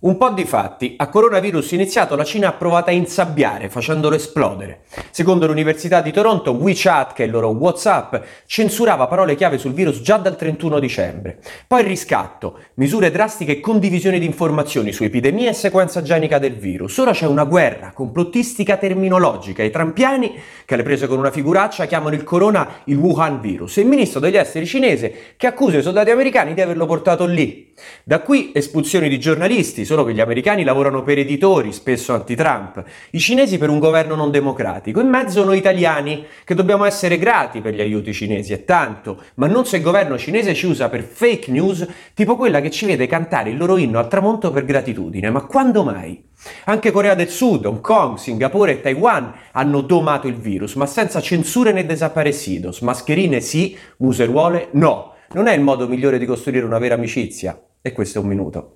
Un po' di fatti. A coronavirus iniziato la Cina ha provato a insabbiare facendolo esplodere. Secondo l'Università di Toronto, WeChat, che è il loro WhatsApp, censurava parole chiave sul virus già dal 31 dicembre. Poi riscatto, misure drastiche e condivisione di informazioni su epidemia e sequenza genica del virus. Ora c'è una guerra complottistica terminologica. I trampiani, che alle prese con una figuraccia, chiamano il corona il Wuhan virus e il ministro degli esteri cinese che accusa i soldati americani di averlo portato lì. Da qui espulsioni di giornalisti, solo che gli americani lavorano per editori, spesso anti-Trump, i cinesi per un governo non democratico, in mezzo noi italiani, che dobbiamo essere grati per gli aiuti cinesi, è tanto, ma non se il governo cinese ci usa per fake news, tipo quella che ci vede cantare il loro inno al tramonto per gratitudine, ma quando mai? Anche Corea del Sud, Hong Kong, Singapore e Taiwan hanno domato il virus, ma senza censure né desaparecidos, mascherine sì, museruole no. Non è il modo migliore di costruire una vera amicizia. E questo è un minuto.